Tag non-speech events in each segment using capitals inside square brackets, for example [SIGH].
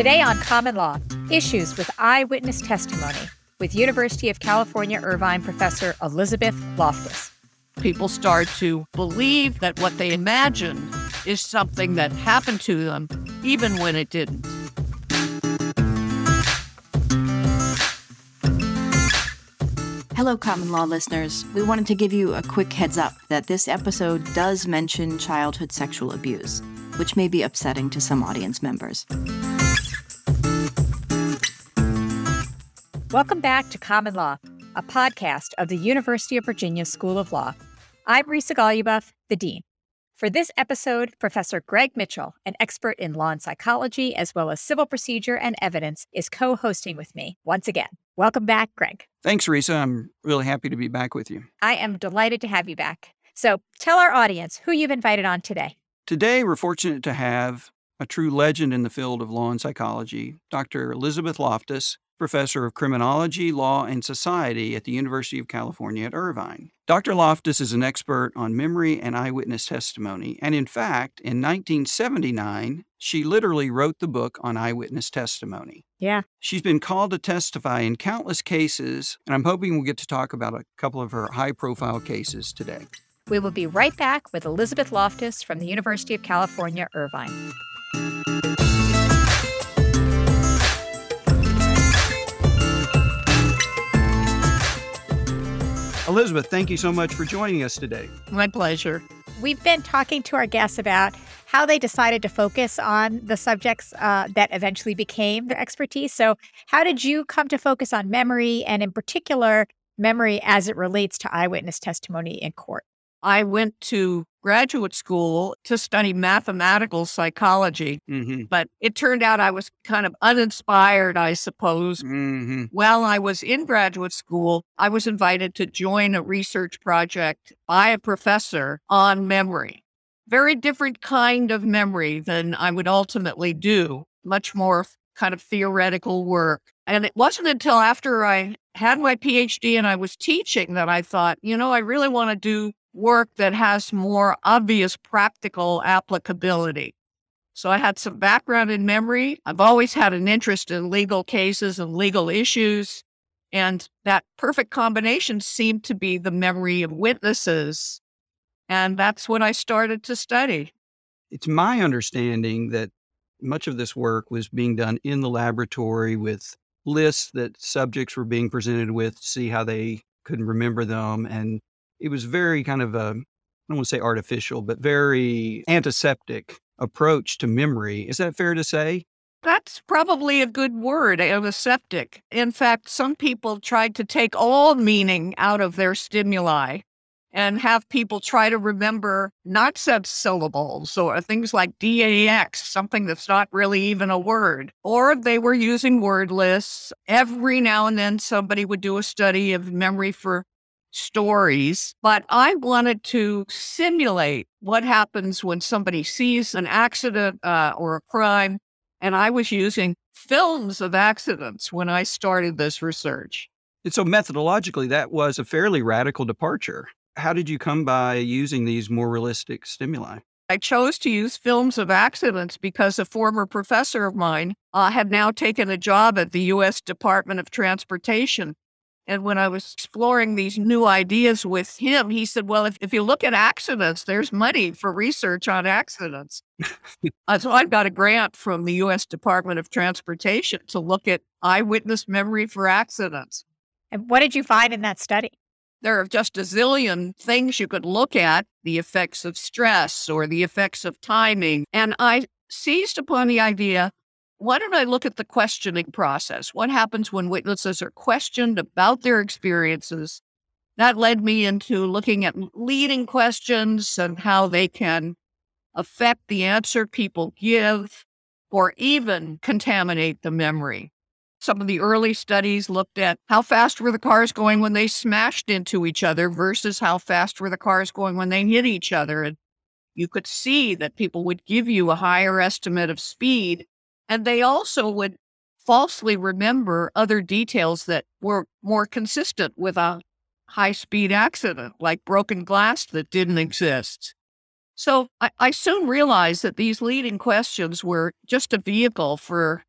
Today on Common Law Issues with Eyewitness Testimony with University of California Irvine professor Elizabeth Loftus. People start to believe that what they imagine is something that happened to them, even when it didn't. Hello, common law listeners. We wanted to give you a quick heads up that this episode does mention childhood sexual abuse, which may be upsetting to some audience members. Welcome back to Common Law, a podcast of the University of Virginia School of Law. I'm Risa Goluboff, the Dean. For this episode, Professor Greg Mitchell, an expert in law and psychology as well as civil procedure and evidence, is co hosting with me once again. Welcome back, Greg. Thanks, Risa. I'm really happy to be back with you. I am delighted to have you back. So tell our audience who you've invited on today. Today, we're fortunate to have a true legend in the field of law and psychology, Dr. Elizabeth Loftus, professor of criminology, law, and society at the University of California at Irvine. Dr. Loftus is an expert on memory and eyewitness testimony, and in fact, in 1979, she literally wrote the book on eyewitness testimony. Yeah. She's been called to testify in countless cases, and I'm hoping we'll get to talk about a couple of her high profile cases today. We will be right back with Elizabeth Loftus from the University of California, Irvine. Elizabeth, thank you so much for joining us today. My pleasure. We've been talking to our guests about how they decided to focus on the subjects uh, that eventually became their expertise. So, how did you come to focus on memory and, in particular, memory as it relates to eyewitness testimony in court? I went to graduate school to study mathematical psychology, Mm-hmm. but it turned out I was kind of uninspired, I suppose. Mm-hmm. While I was in graduate school, I was invited to join a research project by a professor on memory. Very different kind of memory than I would ultimately do, much more kind of theoretical work. And it wasn't until after I had my PhD and I was teaching that I thought, you know, I really want to do work that has more obvious practical applicability. So I had some background in memory. I've always had an interest in legal cases and legal issues. And that perfect combination seemed to be the memory of witnesses. And that's what I started to study. It's my understanding that much of this work was being done in the laboratory with lists that subjects were being presented with to see how they could remember them. And it was very kind of a, I don't want to say artificial, but very antiseptic approach to memory. Is that fair to say? That's probably a good word, antiseptic. In fact, some people tried to take all meaning out of their stimuli and have people try to remember nonsense syllables or things like DAX, something that's not really even a word. Or they were using word lists. Every now and then somebody would do a study of memory for stories, but I wanted to simulate what happens when somebody sees an accident uh, or a crime. And I was using films of accidents when I started this research. And so methodologically, that was a fairly radical departure. How did you come by using these more realistic stimuli? I chose to use films of accidents because a former professor of mine uh, had now taken a job at the U.S. Department of Transportation. And when I was exploring these new ideas with him, he said, Well, if, if you look at accidents, there's money for research on accidents. uh, so I got a grant from the U.S. Department of Transportation to look at eyewitness memory for accidents. And what did you find in that study? There are just a zillion things you could look at the effects of stress or the effects of timing. And I seized upon the idea why don't I look at the questioning process? What happens when witnesses are questioned about their experiences? That led me into looking at leading questions and how they can affect the answer people give or even contaminate the memory. Some of the early studies looked at how fast were the cars going when they smashed into each other versus how fast were the cars going when they hit each other. And you could see that people would give you a higher estimate of speed. And they also would falsely remember other details that were more consistent with a high speed accident, like broken glass that didn't exist. So I, I soon realized that these leading questions were just a vehicle for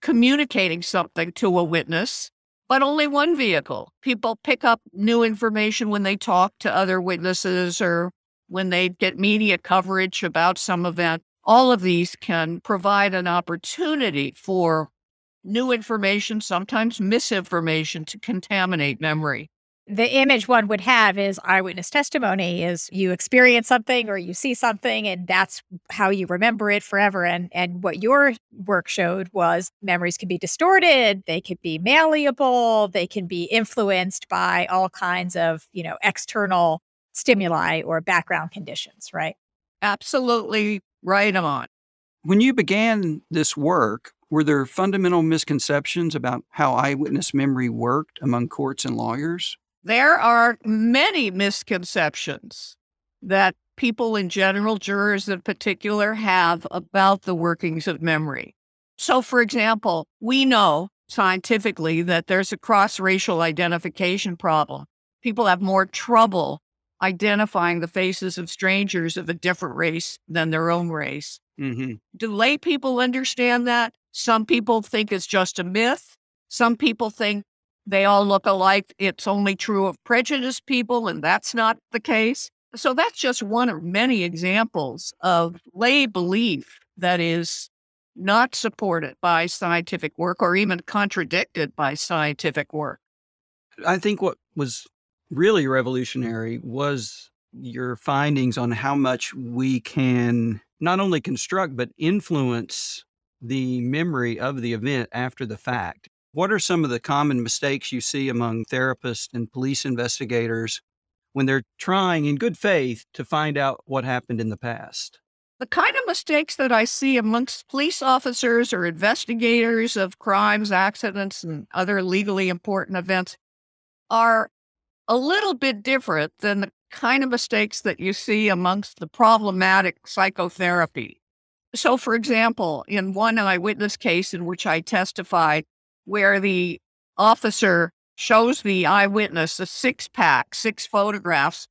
communicating something to a witness, but only one vehicle. People pick up new information when they talk to other witnesses or when they get media coverage about some event. All of these can provide an opportunity for new information, sometimes misinformation, to contaminate memory. The image one would have is eyewitness testimony is you experience something or you see something and that's how you remember it forever. And and what your work showed was memories can be distorted they could be malleable they can be influenced by all kinds of you know external stimuli or background conditions right? Absolutely right on when you began this work were there fundamental misconceptions about how eyewitness memory worked among courts and lawyers there are many misconceptions that people in general, jurors in particular, have about the workings of memory. So, for example, we know scientifically that there's a cross racial identification problem. People have more trouble identifying the faces of strangers of a different race than their own race. Mm-hmm. Do lay people understand that? Some people think it's just a myth. Some people think they all look alike. It's only true of prejudiced people, and that's not the case. So that's just one of many examples of lay belief that is not supported by scientific work or even contradicted by scientific work. I think what was really revolutionary was your findings on how much we can not only construct but influence the memory of the event after the fact. What are some of the common mistakes you see among therapists and police investigators when they're trying in good faith to find out what happened in the past? The kind of mistakes that I see amongst police officers or investigators of crimes, accidents, and other legally important events are a little bit different than the kind of mistakes that you see amongst the problematic psychotherapy. So, for example, in one eyewitness case in which I testified, where the officer shows the eyewitness a six pack, six photographs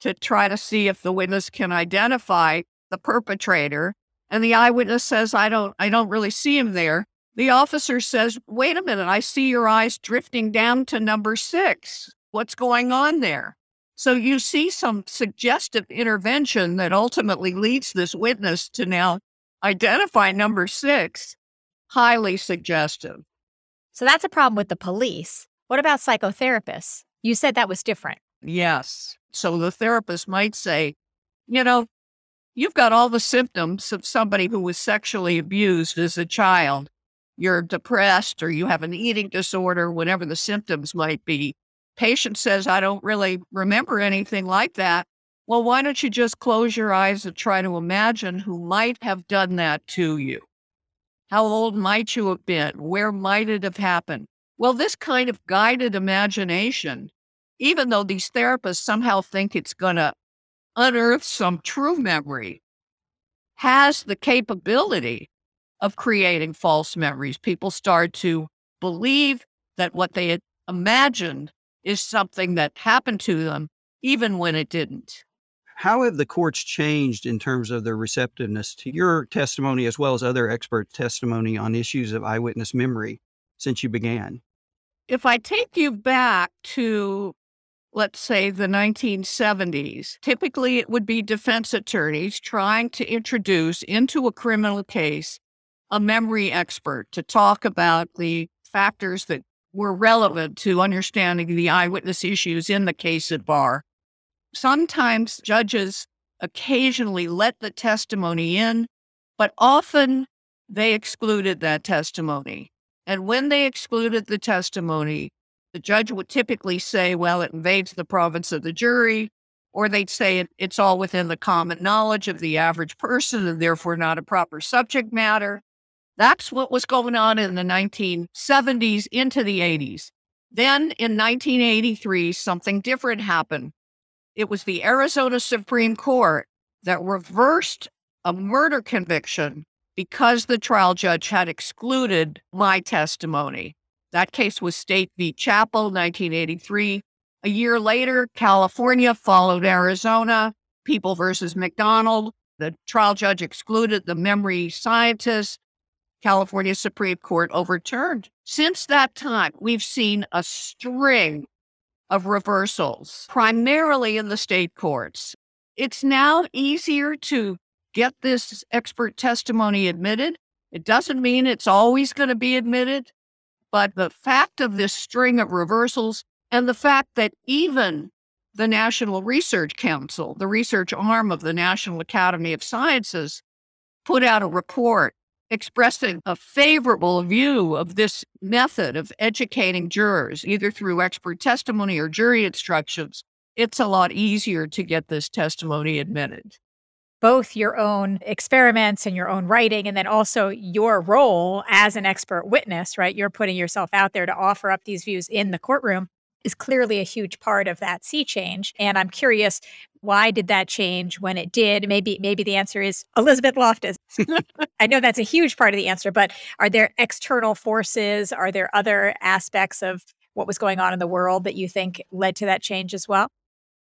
to try to see if the witness can identify the perpetrator. And the eyewitness says, I don't, I don't really see him there. The officer says, wait a minute, I see your eyes drifting down to number six. What's going on there? So you see some suggestive intervention that ultimately leads this witness to now identify number six, highly suggestive. So that's a problem with the police. What about psychotherapists? You said that was different. Yes. So the therapist might say, you know, you've got all the symptoms of somebody who was sexually abused as a child. You're depressed or you have an eating disorder, whatever the symptoms might be. Patient says, I don't really remember anything like that. Well, why don't you just close your eyes and try to imagine who might have done that to you? How old might you have been? Where might it have happened? Well, this kind of guided imagination, even though these therapists somehow think it's going to unearth some true memory, has the capability of creating false memories. People start to believe that what they had imagined is something that happened to them, even when it didn't. How have the courts changed in terms of their receptiveness to your testimony as well as other expert testimony on issues of eyewitness memory since you began? If I take you back to, let's say, the 1970s, typically it would be defense attorneys trying to introduce into a criminal case a memory expert to talk about the factors that were relevant to understanding the eyewitness issues in the case at bar. Sometimes judges occasionally let the testimony in, but often they excluded that testimony. And when they excluded the testimony, the judge would typically say, well, it invades the province of the jury, or they'd say it, it's all within the common knowledge of the average person and therefore not a proper subject matter. That's what was going on in the 1970s into the 80s. Then in 1983, something different happened. It was the Arizona Supreme Court that reversed a murder conviction because the trial judge had excluded my testimony. That case was State v. Chapple, 1983. A year later, California followed Arizona, People versus McDonald. The trial judge excluded the memory scientist. California Supreme Court overturned. Since that time, we've seen a string of reversals, primarily in the state courts. It's now easier to get this expert testimony admitted. It doesn't mean it's always going to be admitted, but the fact of this string of reversals and the fact that even the National Research Council, the research arm of the National Academy of Sciences, put out a report expressing a favorable view of this method of educating jurors, either through expert testimony or jury instructions, it's a lot easier to get this testimony admitted. Both your own experiments and your own writing, and then also your role as an expert witness, right? You're putting yourself out there to offer up these views in the courtroom is clearly a huge part of that sea change. And I'm curious, why did that change when it did? Maybe maybe the answer is Elizabeth Loftus. [LAUGHS] I know that's a huge part of the answer, but are there external forces? Are there other aspects of what was going on in the world that you think led to that change as well?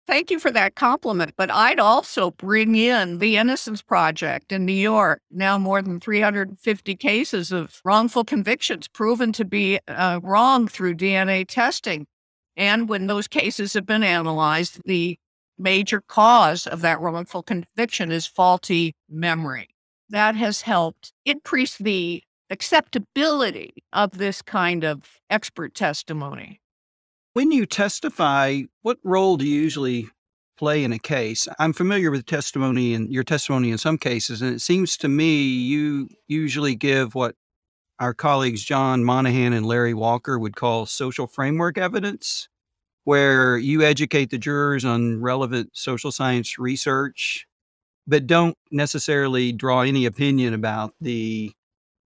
Thank you for that compliment. But I'd also bring in the Innocence Project in New York. Now, more than 350 cases of wrongful convictions proven to be uh, wrong through DNA testing. And when those cases have been analyzed, the major cause of that wrongful conviction is faulty memory. That has helped increase the acceptability of this kind of expert testimony. When you testify, what role do you usually play in a case? I'm familiar with testimony and your testimony in some cases, and it seems to me you usually give what our colleagues John Monahan and Larry Walker would call social framework evidence, where you educate the jurors on relevant social science research, but don't necessarily draw any opinion about the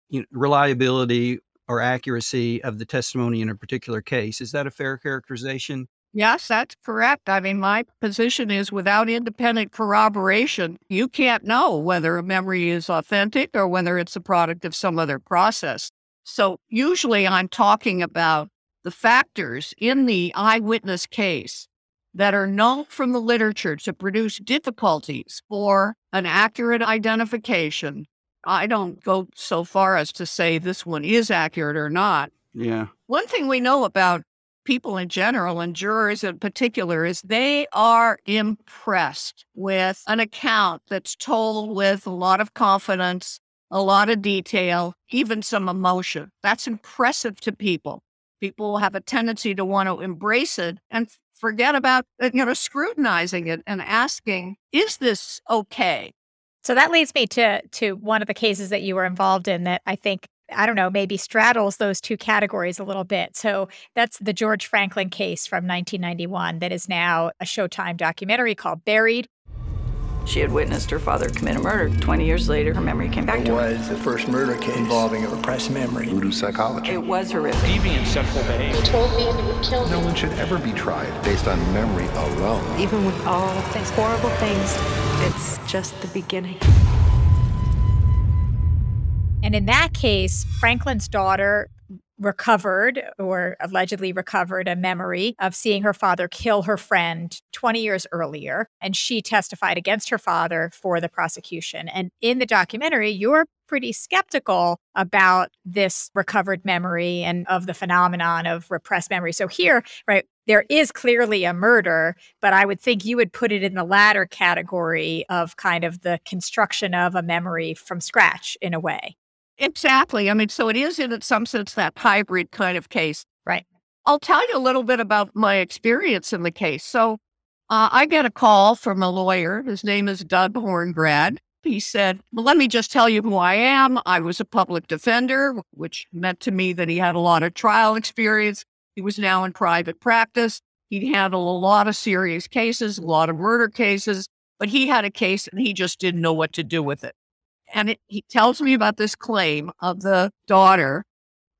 you know, reliability or accuracy of the testimony in a particular case. Is that a fair characterization? Yes, that's correct. I mean, my position is without independent corroboration, you can't know whether a memory is authentic or whether it's a product of some other process. So, usually I'm talking about the factors in the eyewitness case that are known from the literature to produce difficulties for an accurate identification. I don't go so far as to say this one is accurate or not. Yeah. One thing we know about people in general and jurors in particular is they are impressed with an account that's told with a lot of confidence, a lot of detail, even some emotion. That's impressive to people. People have a tendency to want to embrace it and forget about uh, you know scrutinizing it and asking, is this okay? So that leads me to to one of the cases that you were involved in that I think I don't know, maybe straddles those two categories a little bit. So that's the George Franklin case from 1991 that is now a Showtime documentary called Buried. She had witnessed her father commit a murder. 20 years later, her memory came back it to her. It was the first murder case involving a repressed memory. Voodoo psychology. It was horrific. Deviant sexual behavior. He told me he would kill me. No one should ever be tried based on memory alone. Even with all of these horrible things, it's just the beginning. And in that case, Franklin's daughter recovered or allegedly recovered a memory of seeing her father kill her friend 20 years earlier. And she testified against her father for the prosecution. And in the documentary, you're pretty skeptical about this recovered memory and of the phenomenon of repressed memory. So here, right, there is clearly a murder, but I would think you would put it in the latter category of kind of the construction of a memory from scratch in a way. Exactly. I mean, so it is in some sense that hybrid kind of case. Right. I'll tell you a little bit about my experience in the case. So uh, I get a call from a lawyer. His name is Doug Horngrad. He said, well, let me just tell you who I am. I was a public defender, which meant to me that he had a lot of trial experience. He was now in private practice. He'd handled a lot of serious cases, a lot of murder cases, but he had a case and he just didn't know what to do with it. And it, he tells me about this claim of the daughter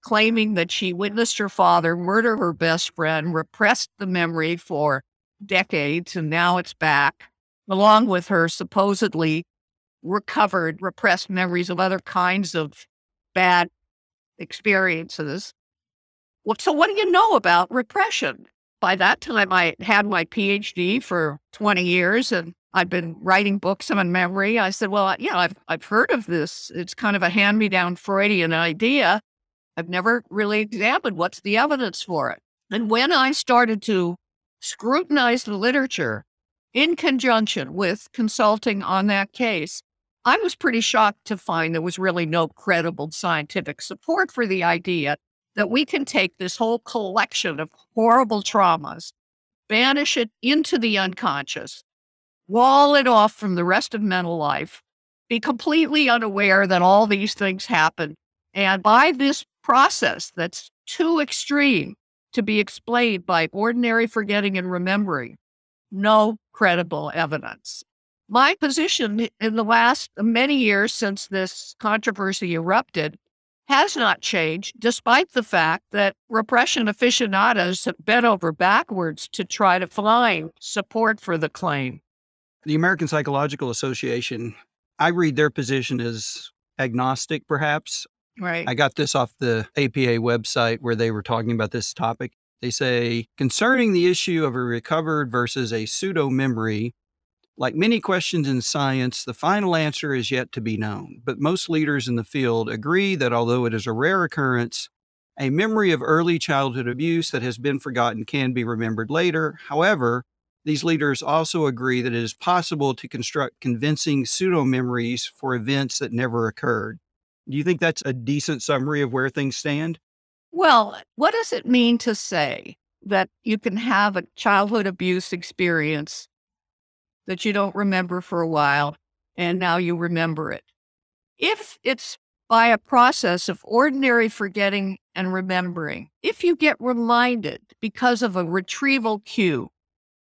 claiming that she witnessed her father murder her best friend, repressed the memory for decades, and now it's back, along with her supposedly recovered repressed memories of other kinds of bad experiences. Well, so what do you know about repression? By that time, I had my PhD for 20 years and I'd been writing books on memory. I said, Well, yeah, I've, I've heard of this. It's kind of a hand me down Freudian idea. I've never really examined what's the evidence for it. And when I started to scrutinize the literature in conjunction with consulting on that case, I was pretty shocked to find there was really no credible scientific support for the idea that we can take this whole collection of horrible traumas, banish it into the unconscious, wall it off from the rest of mental life, be completely unaware that all these things happen. And by this process that's too extreme to be explained by ordinary forgetting and remembering, no credible evidence. My position in the last uh, many years since this controversy erupted has not changed, despite the fact that repression aficionados have bent over backwards to try to find support for the claim. The American Psychological Association, I read their position as agnostic, perhaps. Right. I got this off the APA website where they were talking about this topic. They say concerning the issue of a recovered versus a pseudo memory, like many questions in science, the final answer is yet to be known. But most leaders in the field agree that although it is a rare occurrence, a memory of early childhood abuse that has been forgotten can be remembered later. However, these leaders also agree that it is possible to construct convincing pseudo memories for events that never occurred. Do you think that's a decent summary of where things stand? Well, what does it mean to say that you can have a childhood abuse experience that you don't remember for a while and now you remember it? If it's by a process of ordinary forgetting and remembering, if you get reminded because of a retrieval cue,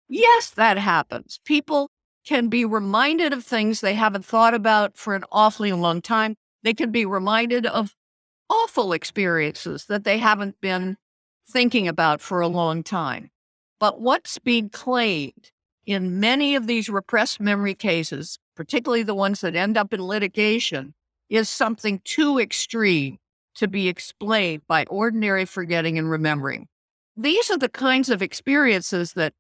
yes, that happens. People can be reminded of things they haven't thought about for an awfully long time. They can be reminded of awful experiences that they haven't been thinking about for a long time. But what's being claimed in many of these repressed memory cases, particularly the ones that end up in litigation, is something too extreme to be explained by ordinary forgetting and remembering. These are the kinds of experiences that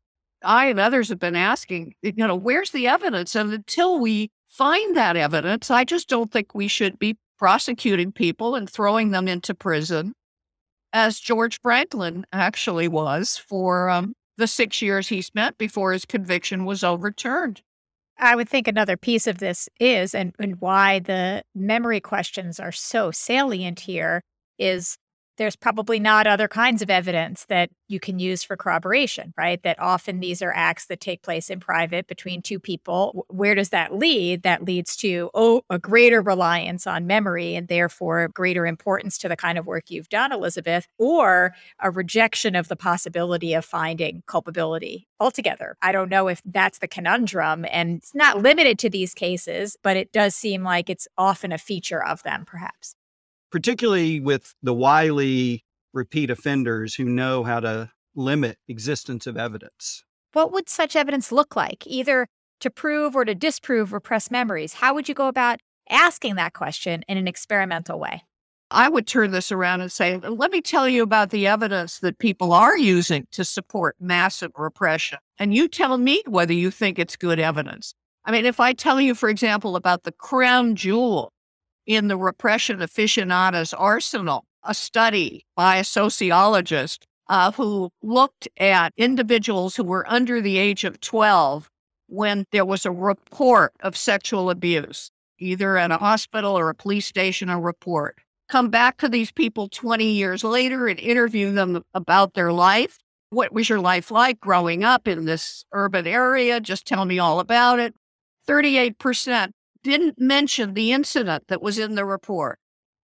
I and others have been asking, you know, where's the evidence? And until we find that evidence, I just don't think we should be prosecuting people and throwing them into prison, as George Franklin actually was for um, the six years he spent before his conviction was overturned. I would think another piece of this is, and, and why the memory questions are so salient here, is there's probably not other kinds of evidence that you can use for corroboration, right? That often these are acts that take place in private between two people. Where does that lead? That leads to, oh, a greater reliance on memory and therefore greater importance to the kind of work you've done, Elizabeth, or a rejection of the possibility of finding culpability altogether. I don't know if that's the conundrum. And it's not limited to these cases, but it does seem like it's often a feature of them, perhaps particularly with the wily repeat offenders who know how to limit existence of evidence. What would such evidence look like, either to prove or to disprove repressed memories? How would you go about asking that question in an experimental way? I would turn this around and say, let me tell you about the evidence that people are using to support massive repression. And you tell me whether you think it's good evidence. I mean, if I tell you, for example, about the crown jewel in the repression aficionados arsenal, a study by a sociologist uh, who looked at individuals who were under the age of 12 when there was a report of sexual abuse, either at a hospital or a police station, a report. Come back to these people 20 years later and interview them about their life. What was your life like growing up in this urban area? Just tell me all about it. 38% didn't mention the incident that was in the report.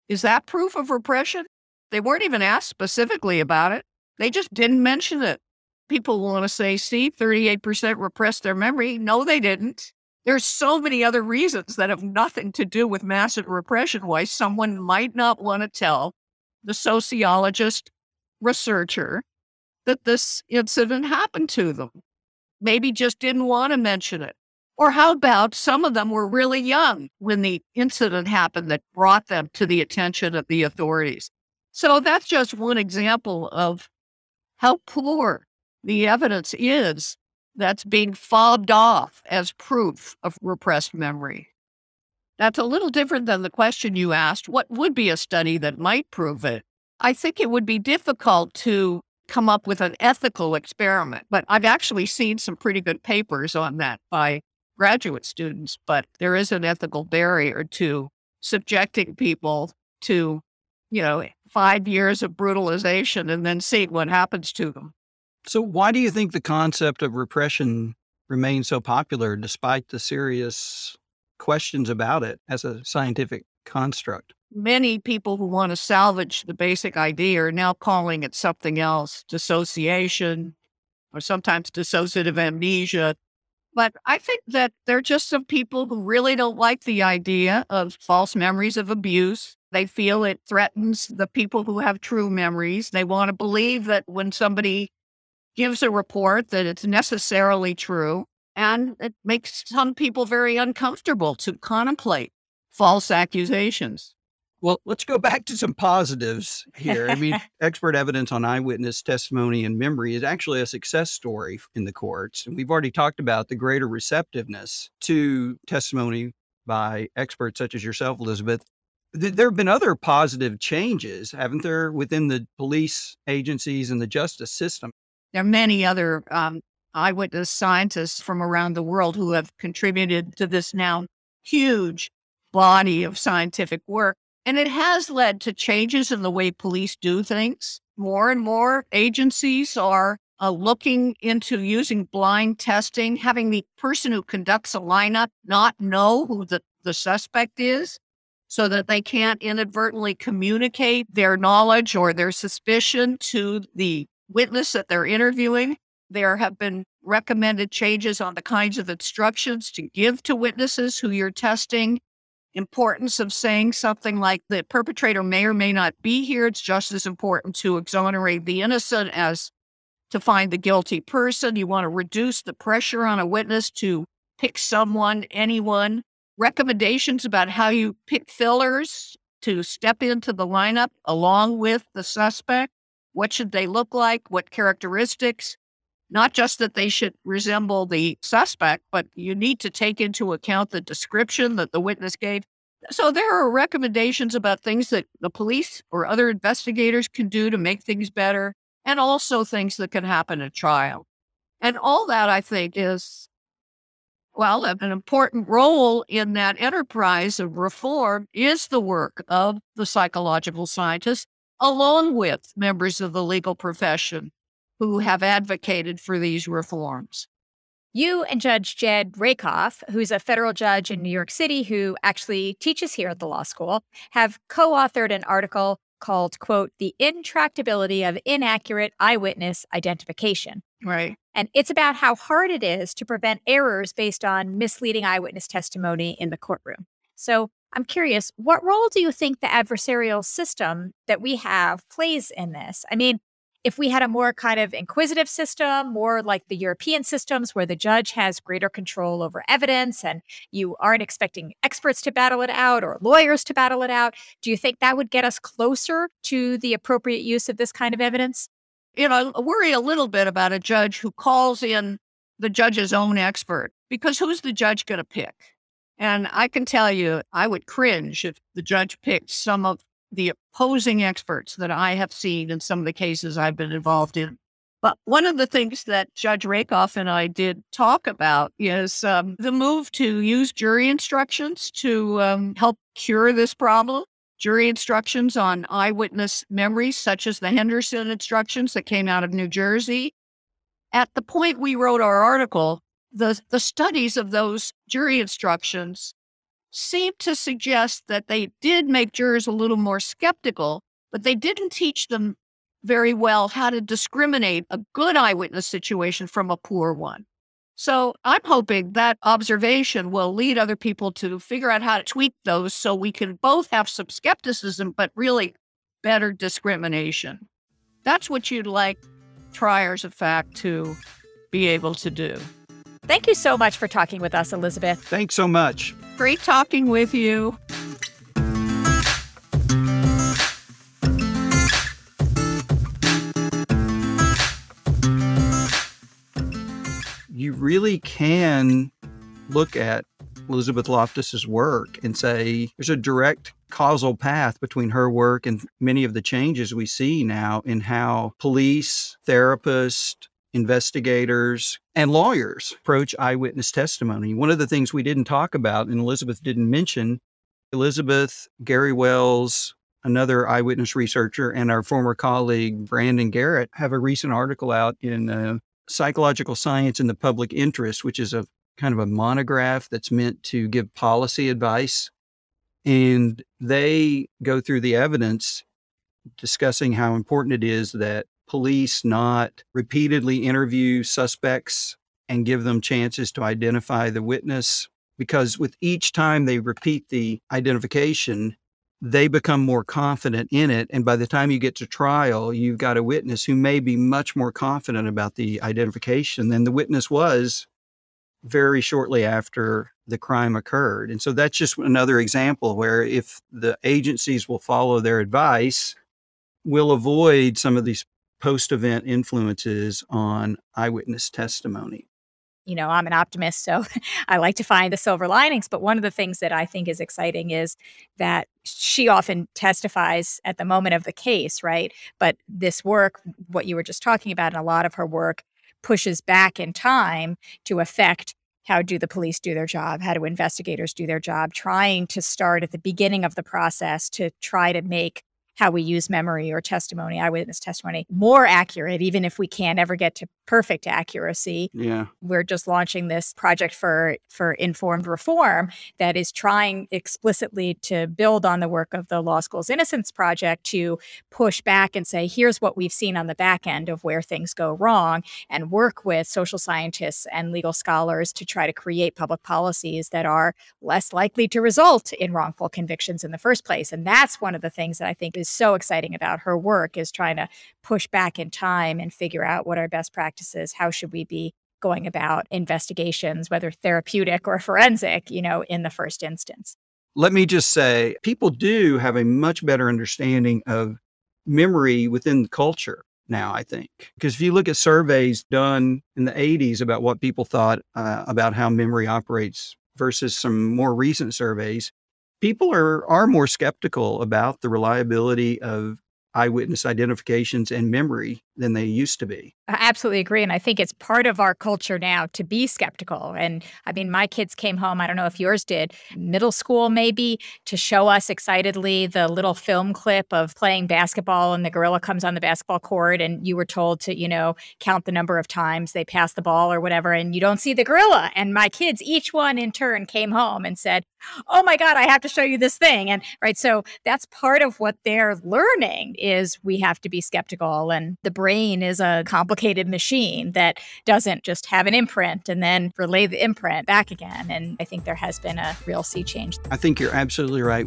Is that proof of repression? They weren't even asked specifically about it. They just didn't mention it. People want to say, see, 38% repressed their memory. No, they didn't. There's so many other reasons that have nothing to do with massive repression why someone might not want to tell the sociologist, researcher, that this incident happened to them. Maybe just didn't want to mention it. Or how about some of them were really young when the incident happened that brought them to the attention of the authorities? So that's just one example of how poor the evidence is that's being fobbed off as proof of repressed memory. That's a little different than the question you asked what would be a study that might prove it? I think it would be difficult to come up with an ethical experiment, but I've actually seen some pretty good papers on that by graduate students. But there is an ethical barrier to subjecting people to, you know, five years of brutalization and then seeing what happens to them. So, why do you think the concept of repression remains so popular despite the serious questions about it as a scientific construct? Many people who want to salvage the basic idea are now calling it something else dissociation or sometimes dissociative amnesia. But I think that there are just some people who really don't like the idea of false memories of abuse. They feel it threatens the people who have true memories. They want to believe that when somebody gives a report that it's necessarily true. And it makes some people very uncomfortable to contemplate false accusations. Well, let's go back to some positives here. I mean, [LAUGHS] expert evidence on eyewitness testimony and memory is actually a success story in the courts. And we've already talked about the greater receptiveness to testimony by experts such as yourself, Elizabeth. There have been other positive changes, haven't there, within the police agencies and the justice system? There are many other um, eyewitness scientists from around the world who have contributed to this now huge body of scientific work. And it has led to changes in the way police do things. More and more agencies are uh, looking into using blind testing, having the person who conducts a lineup not know who the, the suspect is so that they can't inadvertently communicate their knowledge or their suspicion to the witness that they're interviewing. There have been recommended changes on the kinds of instructions to give to witnesses who you're testing. Importance of saying something like the perpetrator may or may not be here. It's just as important to exonerate the innocent as to find the guilty person. You want to reduce the pressure on a witness to pick someone, anyone. Recommendations about how you pick fillers to step into the lineup along with the suspect. What should they look like? What characteristics? Not just that they should resemble the suspect, but you need to take into account the description that the witness gave. So there are recommendations about things that the police or other investigators can do to make things better, and also things that can happen at trial. And all that, I think, is, well, an important role in that enterprise of reform is the work of the psychological scientists along with members of the legal profession who have advocated for these reforms. You and Judge Jed Rakoff, who's a federal judge in New York City who actually teaches here at the law school, have co authored an article called, quote, The Intractability of Inaccurate Eyewitness Identification. Right. And it's about how hard it is to prevent errors based on misleading eyewitness testimony in the courtroom. So, I'm curious, what role do you think the adversarial system that we have plays in this? I mean, if we had a more kind of inquisitive system, more like the European systems where the judge has greater control over evidence and you aren't expecting experts to battle it out or lawyers to battle it out, do you think that would get us closer to the appropriate use of this kind of evidence? You know, I worry a little bit about a judge who calls in the judge's own expert because who's the judge going to pick? And I can tell you, I would cringe if the judge picked some of the opposing experts that I have seen in some of the cases I've been involved in. But one of the things that Judge Rakoff and I did talk about is um, the move to use jury instructions to um, help cure this problem. Jury instructions on eyewitness memories, such as the Henderson instructions that came out of New Jersey. At the point we wrote our article, the, the studies of those jury instructions seem to suggest that they did make jurors a little more skeptical, but they didn't teach them very well how to discriminate a good eyewitness situation from a poor one. So I'm hoping that observation will lead other people to figure out how to tweak those so we can both have some skepticism, but really better discrimination. That's what you'd like triers of fact to be able to do. Thank you so much for talking with us, Elizabeth. Thanks so much. Great talking with you. you really can look at Elizabeth Loftus's work and say there's a direct causal path between her work and many of the changes we see now in how police, therapists, investigators, and lawyers approach eyewitness testimony. One of the things we didn't talk about and Elizabeth didn't mention, Elizabeth, Gary Wells, another eyewitness researcher, and our former colleague Brandon Garrett have a recent article out in uh, Psychological Science in the Public Interest, which is a kind of a monograph that's meant to give policy advice. And they go through the evidence discussing how important it is that police not repeatedly interview suspects and give them chances to identify the witness. Because with each time they repeat the identification, they become more confident in it. And by the time you get to trial, you've got a witness who may be much more confident about the identification than the witness was very shortly after the crime occurred. And so that's just another example where if the agencies will follow their advice, we'll avoid some of these post event influences on eyewitness testimony you know, I'm an optimist, so [LAUGHS] I like to find the silver linings. But one of the things that I think is exciting is that she often testifies at the moment of the case, right? But this work, what you were just talking about, and a lot of her work pushes back in time to affect how do the police do their job? How do investigators do their job? Trying to start at the beginning of the process to try to make how we use memory or testimony, eyewitness testimony, more accurate, even if we can't ever get to perfect accuracy. Yeah. We're just launching this project for for informed reform that is trying explicitly to build on the work of the Law School's Innocence Project to push back and say, here's what we've seen on the back end of where things go wrong, and work with social scientists and legal scholars to try to create public policies that are less likely to result in wrongful convictions in the first place. And that's one of the things that I think is so exciting about her work is trying to push back in time and figure out what our best practices, how should we be going about investigations, whether therapeutic or forensic, you know, in the first instance. Let me just say, people do have a much better understanding of memory within the culture now, I think. Because if you look at surveys done in the 80s about what people thought uh, about how memory operates versus some more recent surveys, people are are more skeptical about the reliability of eyewitness identifications and memory than they used to be. I absolutely agree. And I think it's part of our culture now to be skeptical. And I mean, my kids came home, I don't know if yours did, middle school maybe, to show us excitedly the little film clip of playing basketball and the gorilla comes on the basketball court and you were told to, you know, count the number of times they pass the ball or whatever, and you don't see the gorilla. And my kids, each one in turn, came home and said, Oh my God, I have to show you this thing. And right. So that's part of what they're learning is we have to be skeptical. And the brain is a complicated machine that doesn't just have an imprint and then relay the imprint back again. And I think there has been a real sea change. I think you're absolutely right.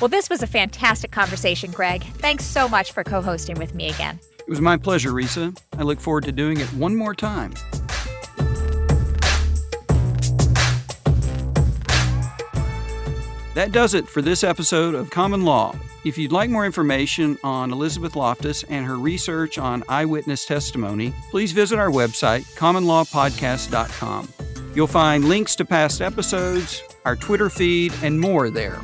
Well, this was a fantastic conversation, Greg. Thanks so much for co hosting with me again. It was my pleasure, Risa. I look forward to doing it one more time. That does it for this episode of Common Law. If you'd like more information on Elizabeth Loftus and her research on eyewitness testimony, please visit our website, commonlawpodcast.com. You'll find links to past episodes, our Twitter feed, and more there.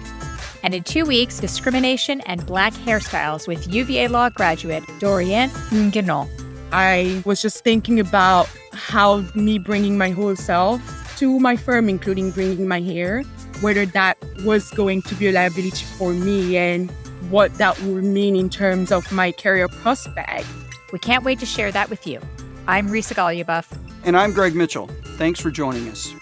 And in two weeks, discrimination and black hairstyles with UVA law graduate Dorian Nguyen. I was just thinking about how me bringing my whole self to my firm, including bringing my hair, whether that was going to be a liability for me and what that would mean in terms of my career prospect. We can't wait to share that with you. I'm Risa Goluboff. And I'm Greg Mitchell. Thanks for joining us.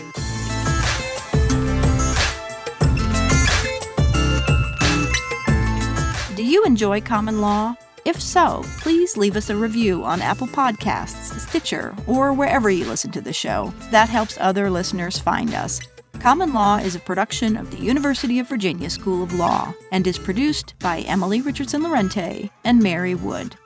Do you enjoy common law? If so, please leave us a review on Apple Podcasts, Stitcher, or wherever you listen to the show. That helps other listeners find us. Common Law is a production of the University of Virginia School of Law and is produced by Emily Richardson Lorente and Mary Wood.